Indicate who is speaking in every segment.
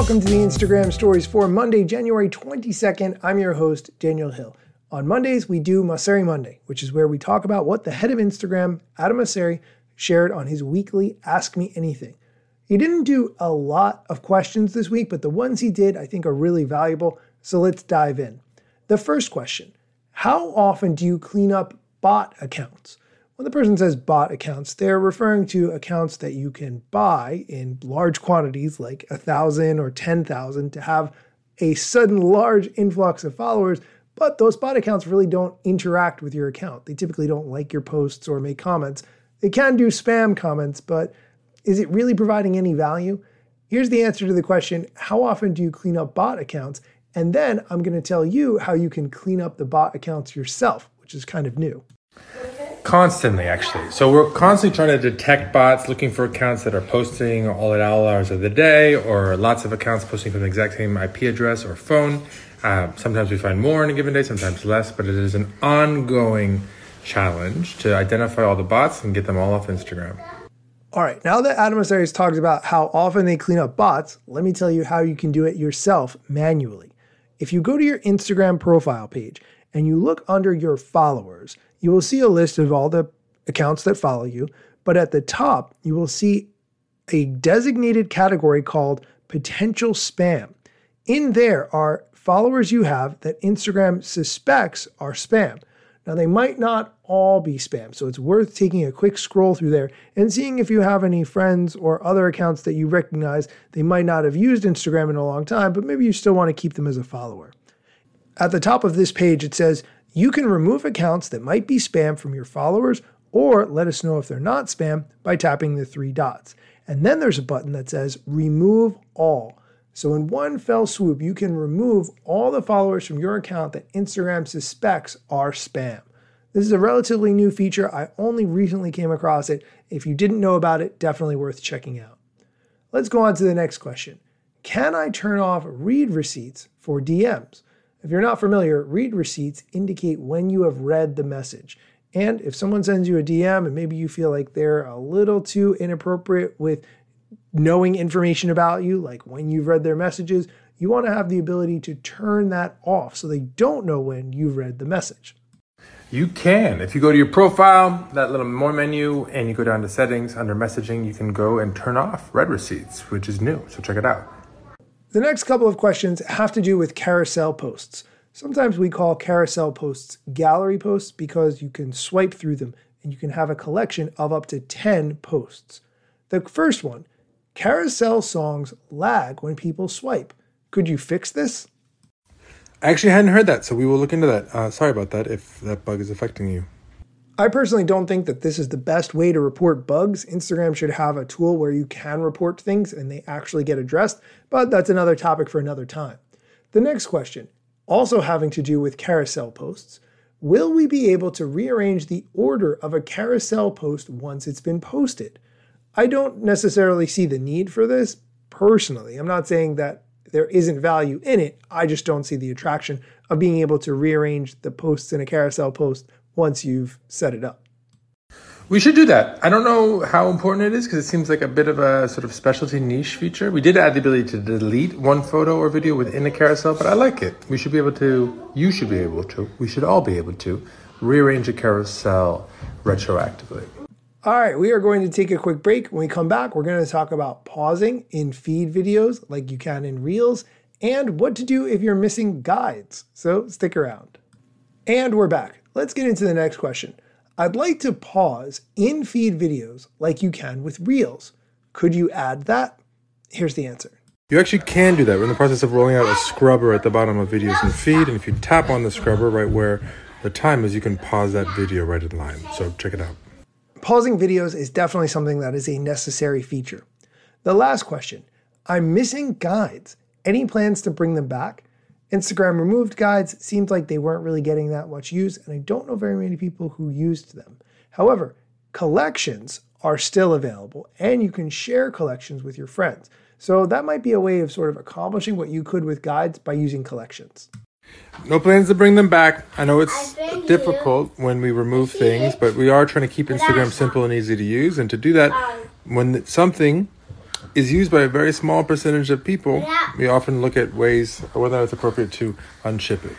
Speaker 1: welcome to the Instagram stories for Monday, January 22nd. I'm your host, Daniel Hill. On Mondays, we do Mosseri Monday, which is where we talk about what the head of Instagram, Adam Mosseri, shared on his weekly Ask Me Anything. He didn't do a lot of questions this week, but the ones he did I think are really valuable, so let's dive in. The first question How often do you clean up bot accounts? When the person says bot accounts, they're referring to accounts that you can buy in large quantities, like a thousand or 10,000, to have a sudden large influx of followers. But those bot accounts really don't interact with your account. They typically don't like your posts or make comments. They can do spam comments, but is it really providing any value? Here's the answer to the question How often do you clean up bot accounts? And then I'm going to tell you how you can clean up the bot accounts yourself, which is kind of new.
Speaker 2: Constantly, actually. So we're constantly trying to detect bots, looking for accounts that are posting all at all hours of the day, or lots of accounts posting from the exact same IP address or phone. Uh, sometimes we find more in a given day, sometimes less, but it is an ongoing challenge to identify all the bots and get them all off Instagram.
Speaker 1: All right, now that Adam talked about how often they clean up bots, let me tell you how you can do it yourself manually. If you go to your Instagram profile page and you look under your followers, you will see a list of all the accounts that follow you, but at the top, you will see a designated category called potential spam. In there are followers you have that Instagram suspects are spam. Now, they might not all be spam, so it's worth taking a quick scroll through there and seeing if you have any friends or other accounts that you recognize. They might not have used Instagram in a long time, but maybe you still want to keep them as a follower. At the top of this page, it says you can remove accounts that might be spam from your followers or let us know if they're not spam by tapping the three dots. And then there's a button that says remove all. So, in one fell swoop, you can remove all the followers from your account that Instagram suspects are spam. This is a relatively new feature. I only recently came across it. If you didn't know about it, definitely worth checking out. Let's go on to the next question Can I turn off read receipts for DMs? If you're not familiar, read receipts indicate when you have read the message. And if someone sends you a DM and maybe you feel like they're a little too inappropriate with knowing information about you, like when you've read their messages, you want to have the ability to turn that off so they don't know when you've read the message.
Speaker 2: You can. If you go to your profile, that little more menu, and you go down to settings under messaging, you can go and turn off read receipts, which is new. So check it out.
Speaker 1: The next couple of questions have to do with carousel posts. Sometimes we call carousel posts gallery posts because you can swipe through them and you can have a collection of up to 10 posts. The first one carousel songs lag when people swipe. Could you fix this?
Speaker 2: I actually hadn't heard that, so we will look into that. Uh, sorry about that if that bug is affecting you.
Speaker 1: I personally don't think that this is the best way to report bugs. Instagram should have a tool where you can report things and they actually get addressed, but that's another topic for another time. The next question, also having to do with carousel posts, will we be able to rearrange the order of a carousel post once it's been posted? I don't necessarily see the need for this personally. I'm not saying that there isn't value in it. I just don't see the attraction of being able to rearrange the posts in a carousel post once you've set it up.
Speaker 2: We should do that. I don't know how important it is because it seems like a bit of a sort of specialty niche feature. We did add the ability to delete one photo or video within a carousel, but I like it. We should be able to, you should be able to, we should all be able to rearrange a carousel retroactively.
Speaker 1: All right, we are going to take a quick break. When we come back, we're going to talk about pausing in feed videos like you can in Reels and what to do if you're missing guides. So stick around. And we're back. Let's get into the next question. I'd like to pause in feed videos like you can with Reels. Could you add that? Here's the answer.
Speaker 2: You actually can do that. We're in the process of rolling out a scrubber at the bottom of videos and feed. And if you tap on the scrubber right where the time is, you can pause that video right in line. So check it out.
Speaker 1: Pausing videos is definitely something that is a necessary feature. The last question I'm missing guides. Any plans to bring them back? Instagram removed guides seemed like they weren't really getting that much use, and I don't know very many people who used them. However, collections are still available, and you can share collections with your friends. So that might be a way of sort of accomplishing what you could with guides by using collections.
Speaker 2: No plans to bring them back. I know it's difficult when we remove things, but we are trying to keep Instagram simple and easy to use. And to do that, when something is used by a very small percentage of people,
Speaker 3: Yeah.
Speaker 2: we often look at ways whether it's appropriate to unship it.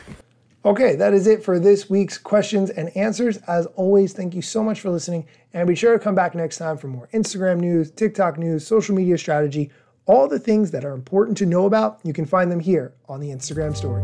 Speaker 1: Okay, that is it for this week's questions and answers. As always, thank you so much for listening. And be sure to come back next time for more Instagram news, TikTok news, social media strategy, all the things that are important to know about. You can find them here on the Instagram story.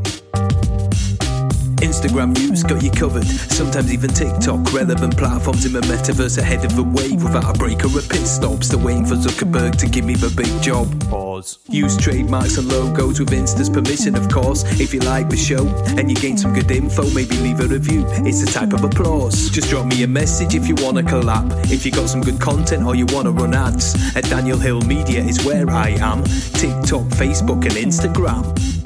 Speaker 4: Instagram news got you covered. Sometimes even TikTok. Relevant platforms in the metaverse ahead of the wave without a break or a pit stop. Still waiting for Zuckerberg to give me the big job. Pause. Use trademarks and logos with Insta's permission, of course. If you like the show and you gain some good info, maybe leave a review. It's a type of applause. Just drop me a message if you wanna collab. If you got some good content or you wanna run ads, at Daniel Hill Media is where I am. TikTok, Facebook, and Instagram.